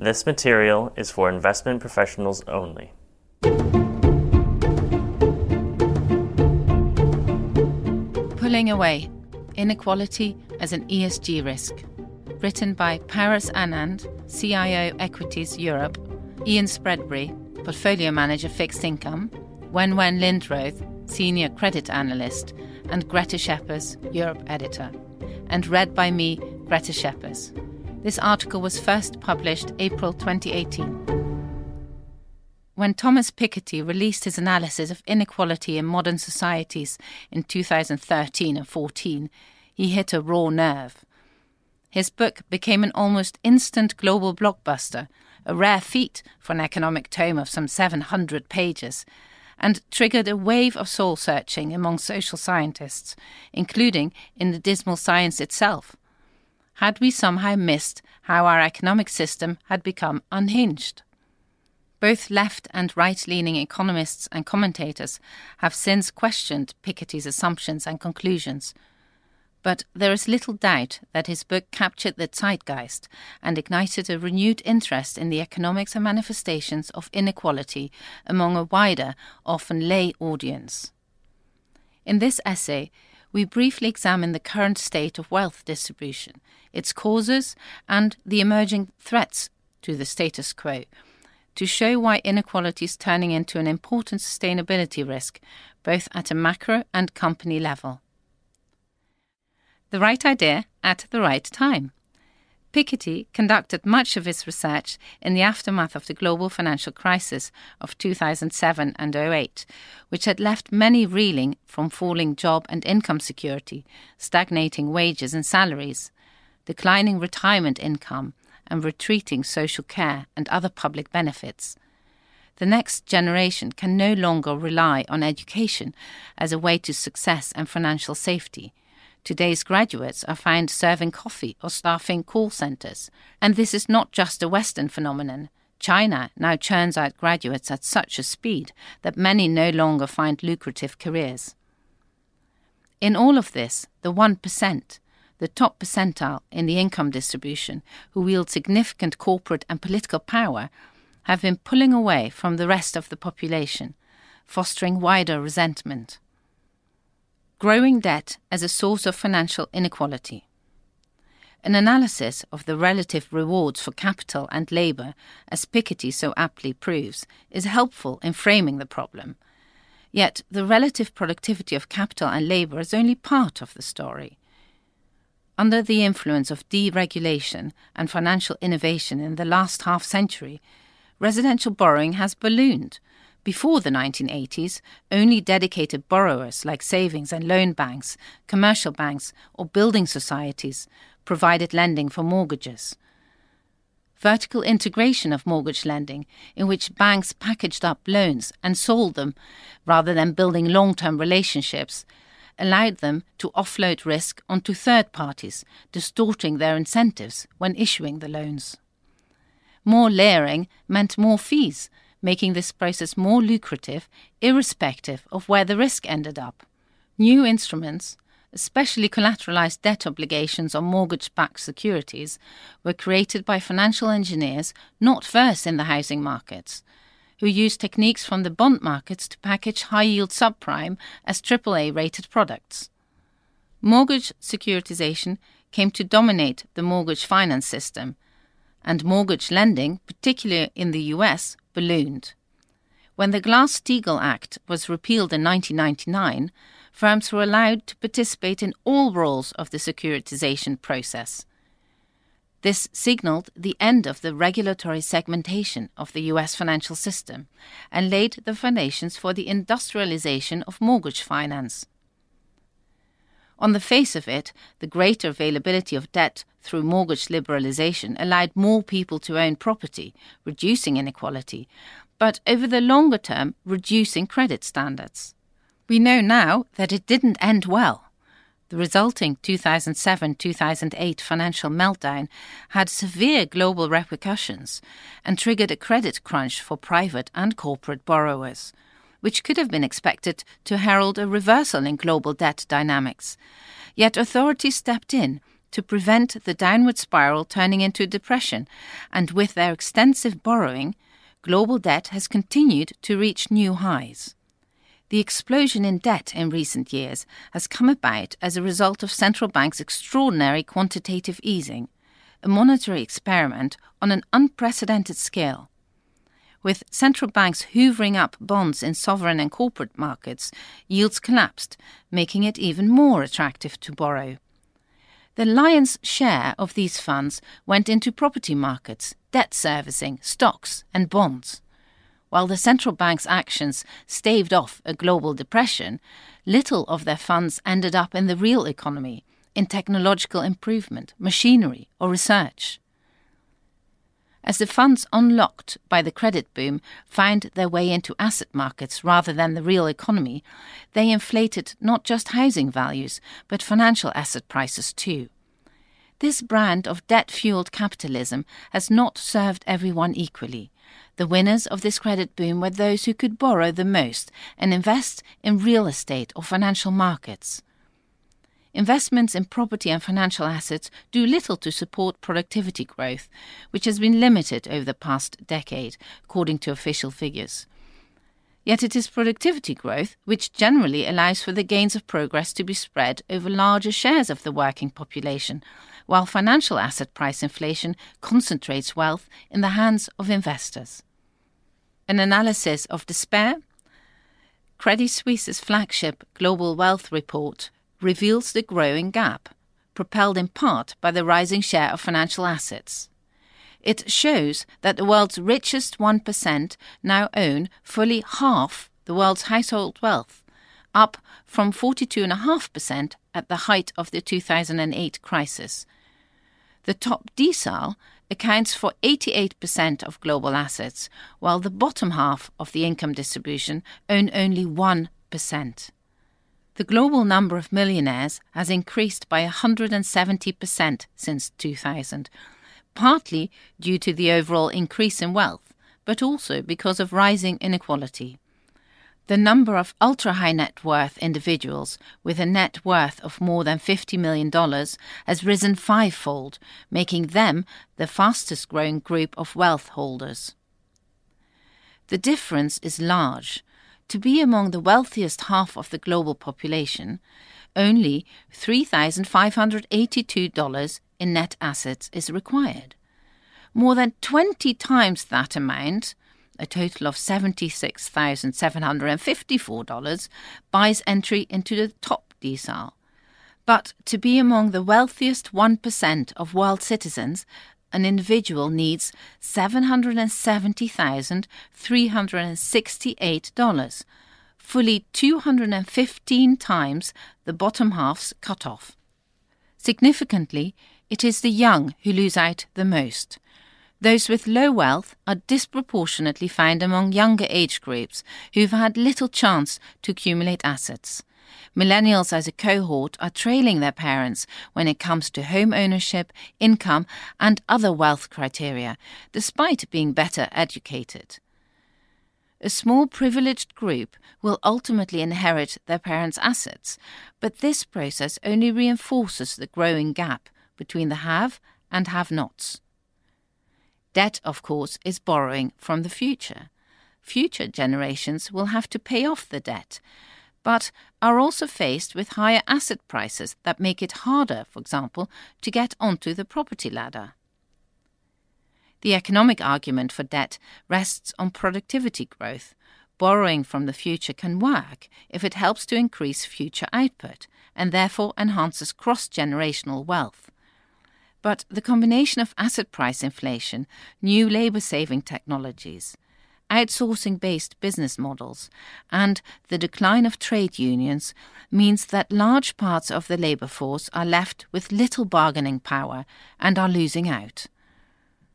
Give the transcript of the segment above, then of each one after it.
This material is for investment professionals only. Pulling Away Inequality as an ESG Risk. Written by Paras Anand, CIO Equities Europe, Ian Spreadbury, Portfolio Manager Fixed Income, Wenwen Lindroth, Senior Credit Analyst, and Greta Scheppers, Europe Editor. And read by me, Greta Scheppers. This article was first published April 2018. When Thomas Piketty released his analysis of inequality in modern societies in 2013 and 14, he hit a raw nerve. His book became an almost instant global blockbuster, a rare feat for an economic tome of some 700 pages, and triggered a wave of soul searching among social scientists, including in the dismal science itself. Had we somehow missed how our economic system had become unhinged? Both left and right leaning economists and commentators have since questioned Piketty's assumptions and conclusions. But there is little doubt that his book captured the zeitgeist and ignited a renewed interest in the economics and manifestations of inequality among a wider, often lay audience. In this essay, we briefly examine the current state of wealth distribution, its causes, and the emerging threats to the status quo to show why inequality is turning into an important sustainability risk, both at a macro and company level. The right idea at the right time. Piketty conducted much of his research in the aftermath of the global financial crisis of 2007 and 08, which had left many reeling from falling job and income security, stagnating wages and salaries, declining retirement income, and retreating social care and other public benefits. The next generation can no longer rely on education as a way to success and financial safety. Today's graduates are found serving coffee or staffing call centres. And this is not just a Western phenomenon. China now churns out graduates at such a speed that many no longer find lucrative careers. In all of this, the 1%, the top percentile in the income distribution, who wield significant corporate and political power, have been pulling away from the rest of the population, fostering wider resentment. Growing debt as a source of financial inequality. An analysis of the relative rewards for capital and labour, as Piketty so aptly proves, is helpful in framing the problem. Yet the relative productivity of capital and labour is only part of the story. Under the influence of deregulation and financial innovation in the last half century, residential borrowing has ballooned. Before the 1980s, only dedicated borrowers like savings and loan banks, commercial banks, or building societies provided lending for mortgages. Vertical integration of mortgage lending, in which banks packaged up loans and sold them rather than building long term relationships, allowed them to offload risk onto third parties, distorting their incentives when issuing the loans. More layering meant more fees, making this process more lucrative, irrespective of where the risk ended up. New instruments, especially collateralized debt obligations on mortgage backed securities, were created by financial engineers not versed in the housing markets who used techniques from the bond markets to package high yield subprime as AAA rated products. Mortgage securitization came to dominate the mortgage finance system, and mortgage lending, particularly in the US, ballooned. When the Glass Steagall Act was repealed in 1999, firms were allowed to participate in all roles of the securitization process. This signaled the end of the regulatory segmentation of the US financial system and laid the foundations for the industrialization of mortgage finance. On the face of it, the greater availability of debt through mortgage liberalization allowed more people to own property, reducing inequality, but over the longer term, reducing credit standards. We know now that it didn't end well. The resulting 2007 2008 financial meltdown had severe global repercussions and triggered a credit crunch for private and corporate borrowers, which could have been expected to herald a reversal in global debt dynamics. Yet authorities stepped in to prevent the downward spiral turning into a depression, and with their extensive borrowing, global debt has continued to reach new highs. The explosion in debt in recent years has come about as a result of central banks' extraordinary quantitative easing, a monetary experiment on an unprecedented scale. With central banks hoovering up bonds in sovereign and corporate markets, yields collapsed, making it even more attractive to borrow. The lion's share of these funds went into property markets, debt servicing, stocks, and bonds. While the central bank's actions staved off a global depression, little of their funds ended up in the real economy, in technological improvement, machinery, or research. As the funds unlocked by the credit boom found their way into asset markets rather than the real economy, they inflated not just housing values, but financial asset prices too. This brand of debt fueled capitalism has not served everyone equally. The winners of this credit boom were those who could borrow the most and invest in real estate or financial markets. Investments in property and financial assets do little to support productivity growth, which has been limited over the past decade, according to official figures. Yet it is productivity growth which generally allows for the gains of progress to be spread over larger shares of the working population, while financial asset price inflation concentrates wealth in the hands of investors an analysis of despair, Credit Suisse's flagship Global Wealth Report reveals the growing gap, propelled in part by the rising share of financial assets. It shows that the world's richest 1% now own fully half the world's household wealth, up from 42.5% at the height of the 2008 crisis. The top decile accounts for 88% of global assets, while the bottom half of the income distribution own only 1%. The global number of millionaires has increased by 170% since 2000, partly due to the overall increase in wealth, but also because of rising inequality. The number of ultra high net worth individuals with a net worth of more than $50 million has risen fivefold, making them the fastest growing group of wealth holders. The difference is large. To be among the wealthiest half of the global population, only $3,582 in net assets is required. More than 20 times that amount a total of $76,754, buys entry into the top decile. But to be among the wealthiest 1% of world citizens, an individual needs $770,368, fully 215 times the bottom half's cutoff. Significantly, it is the young who lose out the most. Those with low wealth are disproportionately found among younger age groups who've had little chance to accumulate assets. Millennials as a cohort are trailing their parents when it comes to home ownership, income, and other wealth criteria, despite being better educated. A small privileged group will ultimately inherit their parents' assets, but this process only reinforces the growing gap between the have and have nots. Debt, of course, is borrowing from the future. Future generations will have to pay off the debt, but are also faced with higher asset prices that make it harder, for example, to get onto the property ladder. The economic argument for debt rests on productivity growth. Borrowing from the future can work if it helps to increase future output and therefore enhances cross generational wealth. But the combination of asset price inflation, new labour saving technologies, outsourcing based business models, and the decline of trade unions means that large parts of the labour force are left with little bargaining power and are losing out.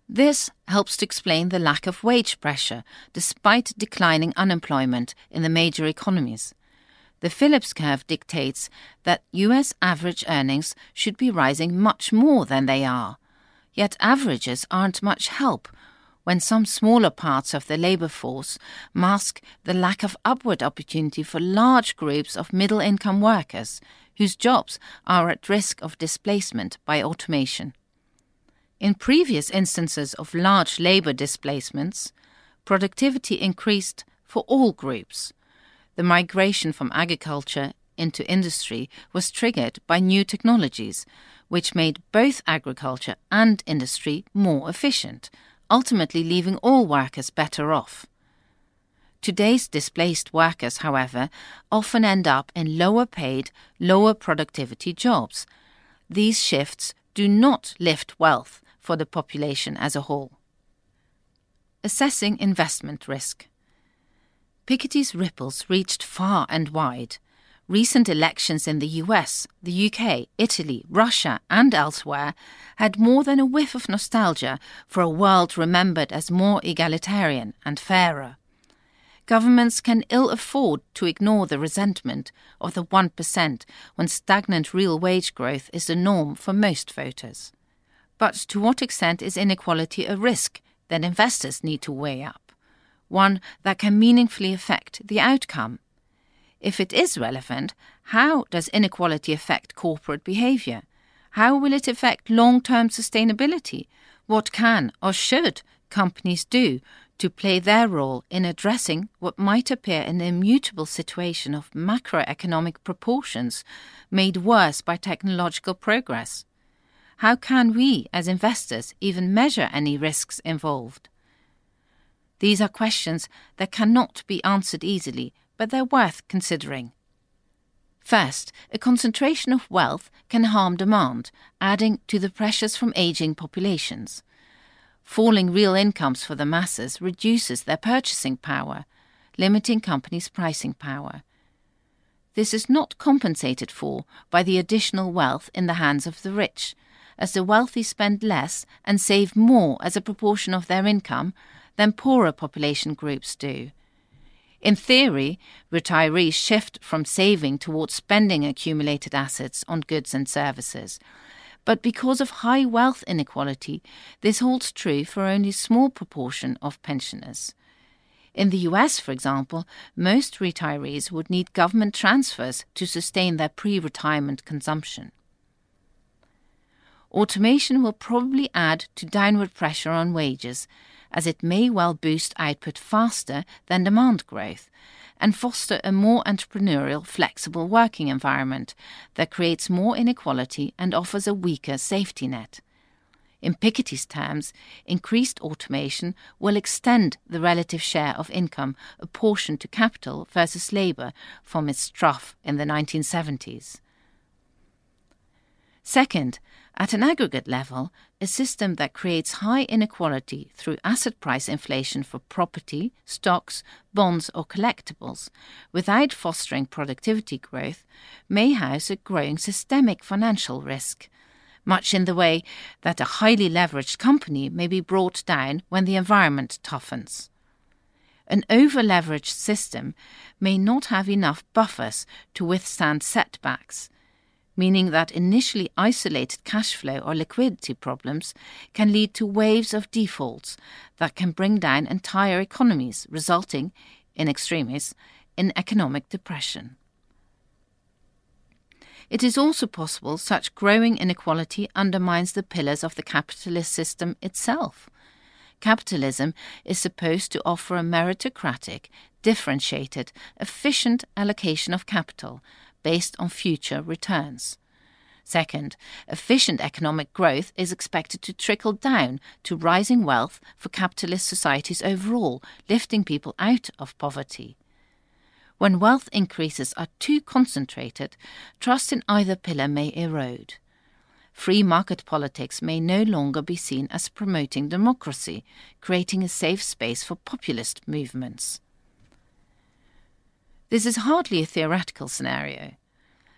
This helps to explain the lack of wage pressure despite declining unemployment in the major economies. The Phillips curve dictates that US average earnings should be rising much more than they are. Yet averages aren't much help when some smaller parts of the labour force mask the lack of upward opportunity for large groups of middle income workers whose jobs are at risk of displacement by automation. In previous instances of large labour displacements, productivity increased for all groups. The migration from agriculture into industry was triggered by new technologies, which made both agriculture and industry more efficient ultimately leaving all workers better off. Today's displaced workers, however, often end up in lower paid, lower productivity jobs. These shifts do not lift wealth for the population as a whole. Assessing investment risk. Piketty's ripples reached far and wide. Recent elections in the US, the UK, Italy, Russia, and elsewhere had more than a whiff of nostalgia for a world remembered as more egalitarian and fairer. Governments can ill afford to ignore the resentment of the 1% when stagnant real wage growth is the norm for most voters. But to what extent is inequality a risk that investors need to weigh up? One that can meaningfully affect the outcome if it is relevant, how does inequality affect corporate behavior? How will it affect long term sustainability? What can or should companies do to play their role in addressing what might appear an immutable situation of macroeconomic proportions made worse by technological progress? How can we, as investors, even measure any risks involved? These are questions that cannot be answered easily but they're worth considering. First, a concentration of wealth can harm demand, adding to the pressures from aging populations. Falling real incomes for the masses reduces their purchasing power, limiting companies' pricing power. This is not compensated for by the additional wealth in the hands of the rich, as the wealthy spend less and save more as a proportion of their income than poorer population groups do in theory, retirees shift from saving towards spending accumulated assets on goods and services. But because of high wealth inequality, this holds true for only a small proportion of pensioners. In the US, for example, most retirees would need government transfers to sustain their pre retirement consumption. Automation will probably add to downward pressure on wages as it may well boost output faster than demand growth and foster a more entrepreneurial, flexible working environment that creates more inequality and offers a weaker safety net. In Piketty's terms, increased automation will extend the relative share of income apportioned to capital versus labour from its trough in the 1970s. Second, at an aggregate level, a system that creates high inequality through asset price inflation for property, stocks, bonds, or collectibles, without fostering productivity growth, may house a growing systemic financial risk, much in the way that a highly leveraged company may be brought down when the environment toughens. An over leveraged system may not have enough buffers to withstand setbacks meaning that initially isolated cash flow or liquidity problems can lead to waves of defaults that can bring down entire economies, resulting, in extremis, in economic depression. It is also possible such growing inequality undermines the pillars of the capitalist system itself. Capitalism is supposed to offer a meritocratic, differentiated, efficient allocation of capital based on future returns. Second, efficient economic growth is expected to trickle down to rising wealth for capitalist societies overall, lifting people out of poverty. When wealth increases are too concentrated, trust in either pillar may erode. Free market politics may no longer be seen as promoting democracy, creating a safe space for populist movements. This is hardly a theoretical scenario.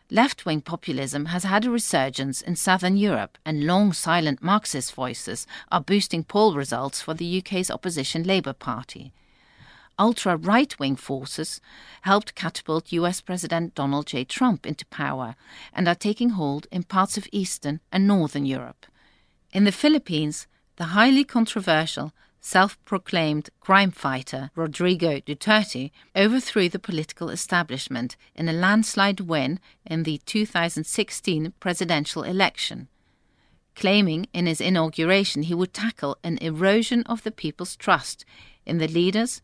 Left wing populism has had a resurgence in southern Europe, and long silent Marxist voices are boosting poll results for the UK's opposition Labour Party. Ultra right wing forces helped catapult US President Donald J. Trump into power and are taking hold in parts of Eastern and Northern Europe. In the Philippines, the highly controversial self proclaimed crime fighter Rodrigo Duterte overthrew the political establishment in a landslide win in the 2016 presidential election, claiming in his inauguration he would tackle an erosion of the people's trust in the leaders,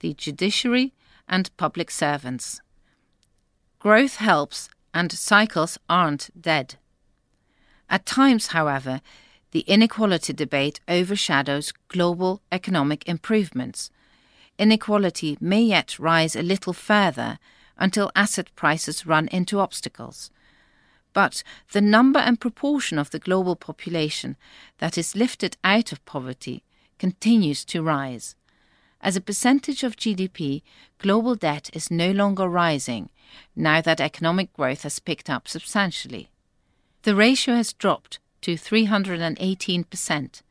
the judiciary, and public servants. Growth helps, and cycles aren't dead. At times, however, the inequality debate overshadows global economic improvements. Inequality may yet rise a little further until asset prices run into obstacles. But the number and proportion of the global population that is lifted out of poverty continues to rise. As a percentage of GDP, global debt is no longer rising now that economic growth has picked up substantially. The ratio has dropped to 318%,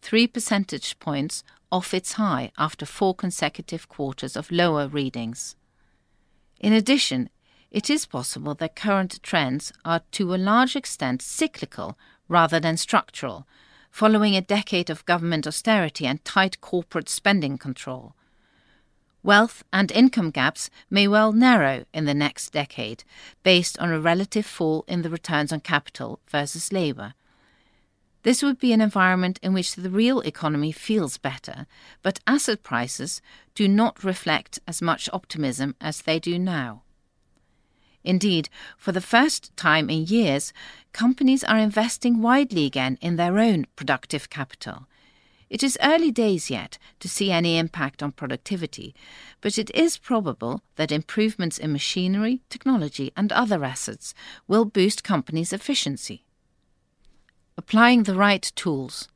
three percentage points off its high after four consecutive quarters of lower readings. In addition, it is possible that current trends are to a large extent cyclical rather than structural, following a decade of government austerity and tight corporate spending control. Wealth and income gaps may well narrow in the next decade based on a relative fall in the returns on capital versus labour, this would be an environment in which the real economy feels better, but asset prices do not reflect as much optimism as they do now. Indeed, for the first time in years, companies are investing widely again in their own productive capital. It is early days yet to see any impact on productivity, but it is probable that improvements in machinery, technology, and other assets will boost companies' efficiency applying the right tools.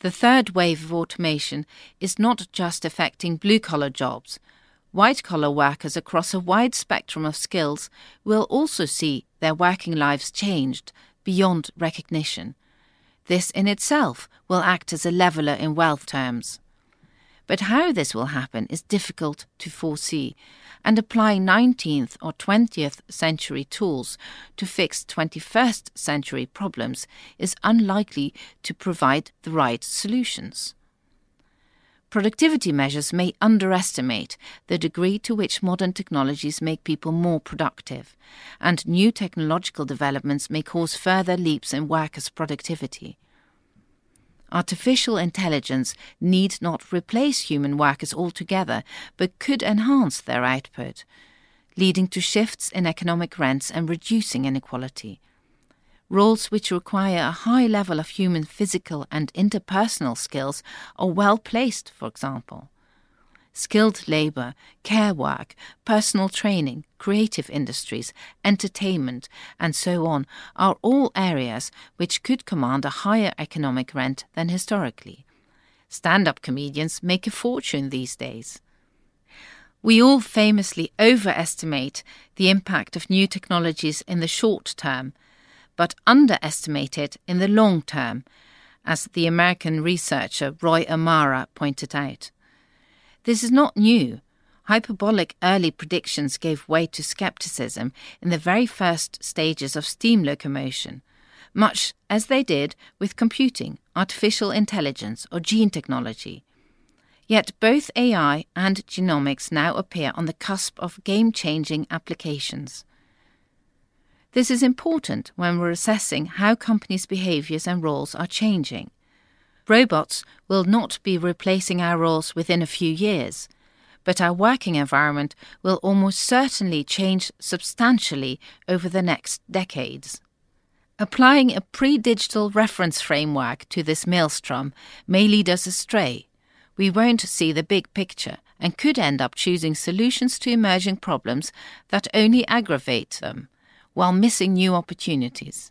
The third wave of automation is not just affecting blue collar jobs. White collar workers across a wide spectrum of skills will also see their working lives changed beyond recognition. This in itself will act as a leveller in wealth terms. But how this will happen is difficult to foresee, and applying 19th or 20th century tools to fix 21st century problems is unlikely to provide the right solutions. Productivity measures may underestimate the degree to which modern technologies make people more productive, and new technological developments may cause further leaps in workers' productivity. Artificial intelligence need not replace human workers altogether, but could enhance their output, leading to shifts in economic rents and reducing inequality. Roles which require a high level of human physical and interpersonal skills are well placed, for example skilled labour, care work, personal training, creative industries, entertainment, and so on are all areas which could command a higher economic rent than historically. Stand up comedians make a fortune these days. We all famously overestimate the impact of new technologies in the short term, but underestimate it in the long term, as the American researcher Roy Amara pointed out. This is not new. Hyperbolic early predictions gave way to skepticism in the very first stages of steam locomotion, much as they did with computing, artificial intelligence, or gene technology. Yet both AI and genomics now appear on the cusp of game changing applications. This is important when we're assessing how companies' behaviors and roles are changing. Robots will not be replacing our roles within a few years, but our working environment will almost certainly change substantially over the next decades. Applying a pre digital reference framework to this maelstrom may lead us astray. We won't see the big picture and could end up choosing solutions to emerging problems that only aggravate them, while missing new opportunities.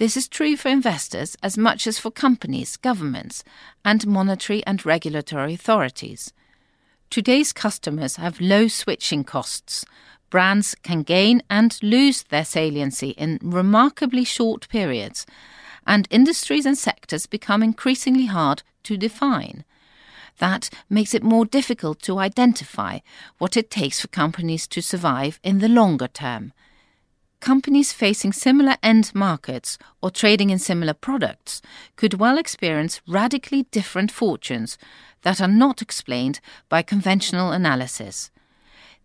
This is true for investors as much as for companies, governments, and monetary and regulatory authorities. Today's customers have low switching costs. Brands can gain and lose their saliency in remarkably short periods, and industries and sectors become increasingly hard to define. That makes it more difficult to identify what it takes for companies to survive in the longer term companies facing similar end markets or trading in similar products could well experience radically different fortunes that are not explained by conventional analysis.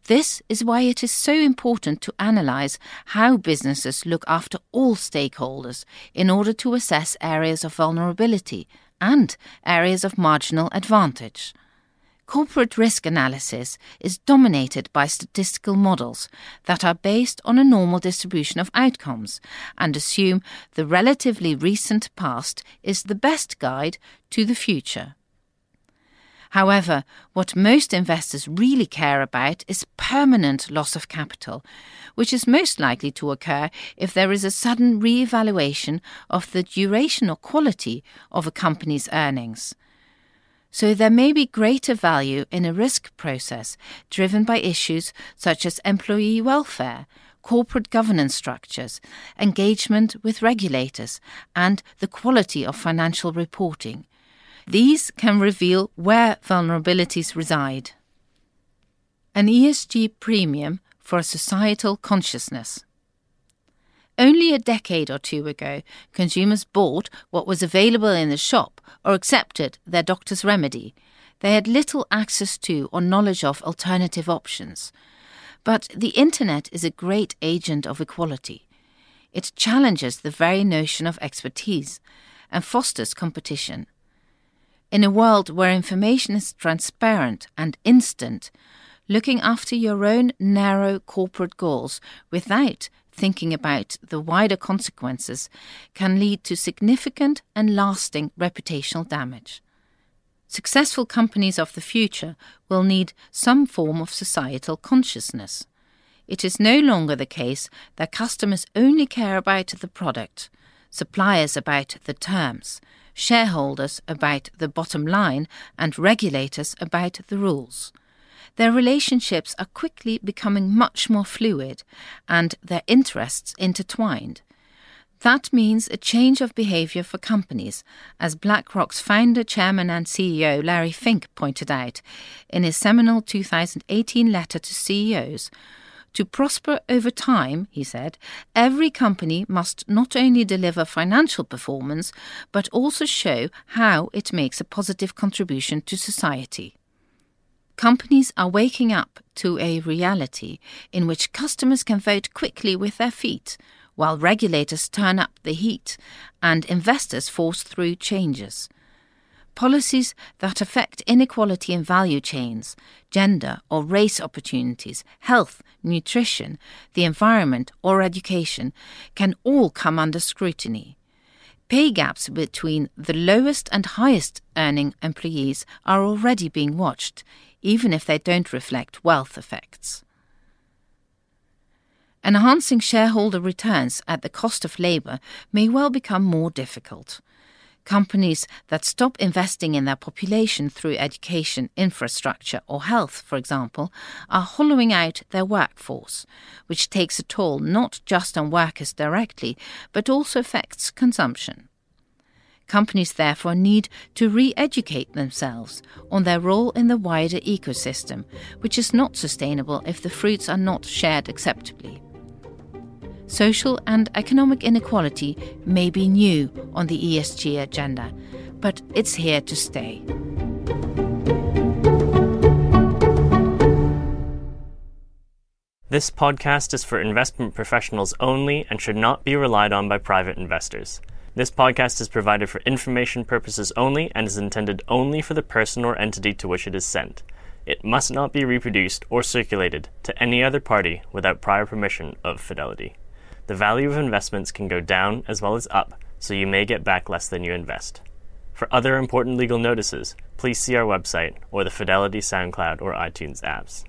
This is why it is so important to analyse how businesses look after all stakeholders in order to assess areas of vulnerability and areas of marginal advantage. Corporate risk analysis is dominated by statistical models that are based on a normal distribution of outcomes and assume the relatively recent past is the best guide to the future. However, what most investors really care about is permanent loss of capital, which is most likely to occur if there is a sudden re evaluation of the duration or quality of a company's earnings. So there may be greater value in a risk process driven by issues such as employee welfare, corporate governance structures, engagement with regulators, and the quality of financial reporting these can reveal where vulnerabilities reside. An ESG premium for a societal consciousness. Only a decade or two ago, consumers bought what was available in the shop or accepted their doctor's remedy. They had little access to or knowledge of alternative options. But the Internet is a great agent of equality. It challenges the very notion of expertise and fosters competition. In a world where information is transparent and instant, looking after your own narrow corporate goals without thinking about the wider consequences can lead to significant and lasting reputational damage. Successful companies of the future will need some form of societal consciousness. It is no longer the case that customers only care about the product, suppliers about the terms, shareholders about the bottom line, and regulators about the rules. Their relationships are quickly becoming much more fluid and their interests intertwined. That means a change of behavior for companies, as BlackRock's founder, chairman, and CEO Larry Fink pointed out in his seminal 2018 letter to CEOs, to prosper over time, he said, every company must not only deliver financial performance, but also show how it makes a positive contribution to society. Companies are waking up to a reality in which customers can vote quickly with their feet, while regulators turn up the heat and investors force through changes policies that affect inequality in value chains, gender or race opportunities, health, nutrition, the environment, or education can all come under scrutiny. Pay gaps between the lowest and highest earning employees are already being watched, even if they don't reflect wealth effects. Enhancing shareholder returns at the cost of labour may well become more difficult. Companies that stop investing in their population through education, infrastructure, or health, for example, are hollowing out their workforce, which takes a toll not just on workers directly, but also affects consumption. Companies therefore need to re educate themselves on their role in the wider ecosystem, which is not sustainable if the fruits are not shared acceptably. Social and economic inequality may be new on the ESG agenda, but it's here to stay. This podcast is for investment professionals only and should not be relied on by private investors. This podcast is provided for information purposes only and is intended only for the person or entity to which it is sent. It must not be reproduced or circulated to any other party without prior permission of Fidelity. The value of investments can go down as well as up, so you may get back less than you invest. For other important legal notices, please see our website or the Fidelity SoundCloud or iTunes apps.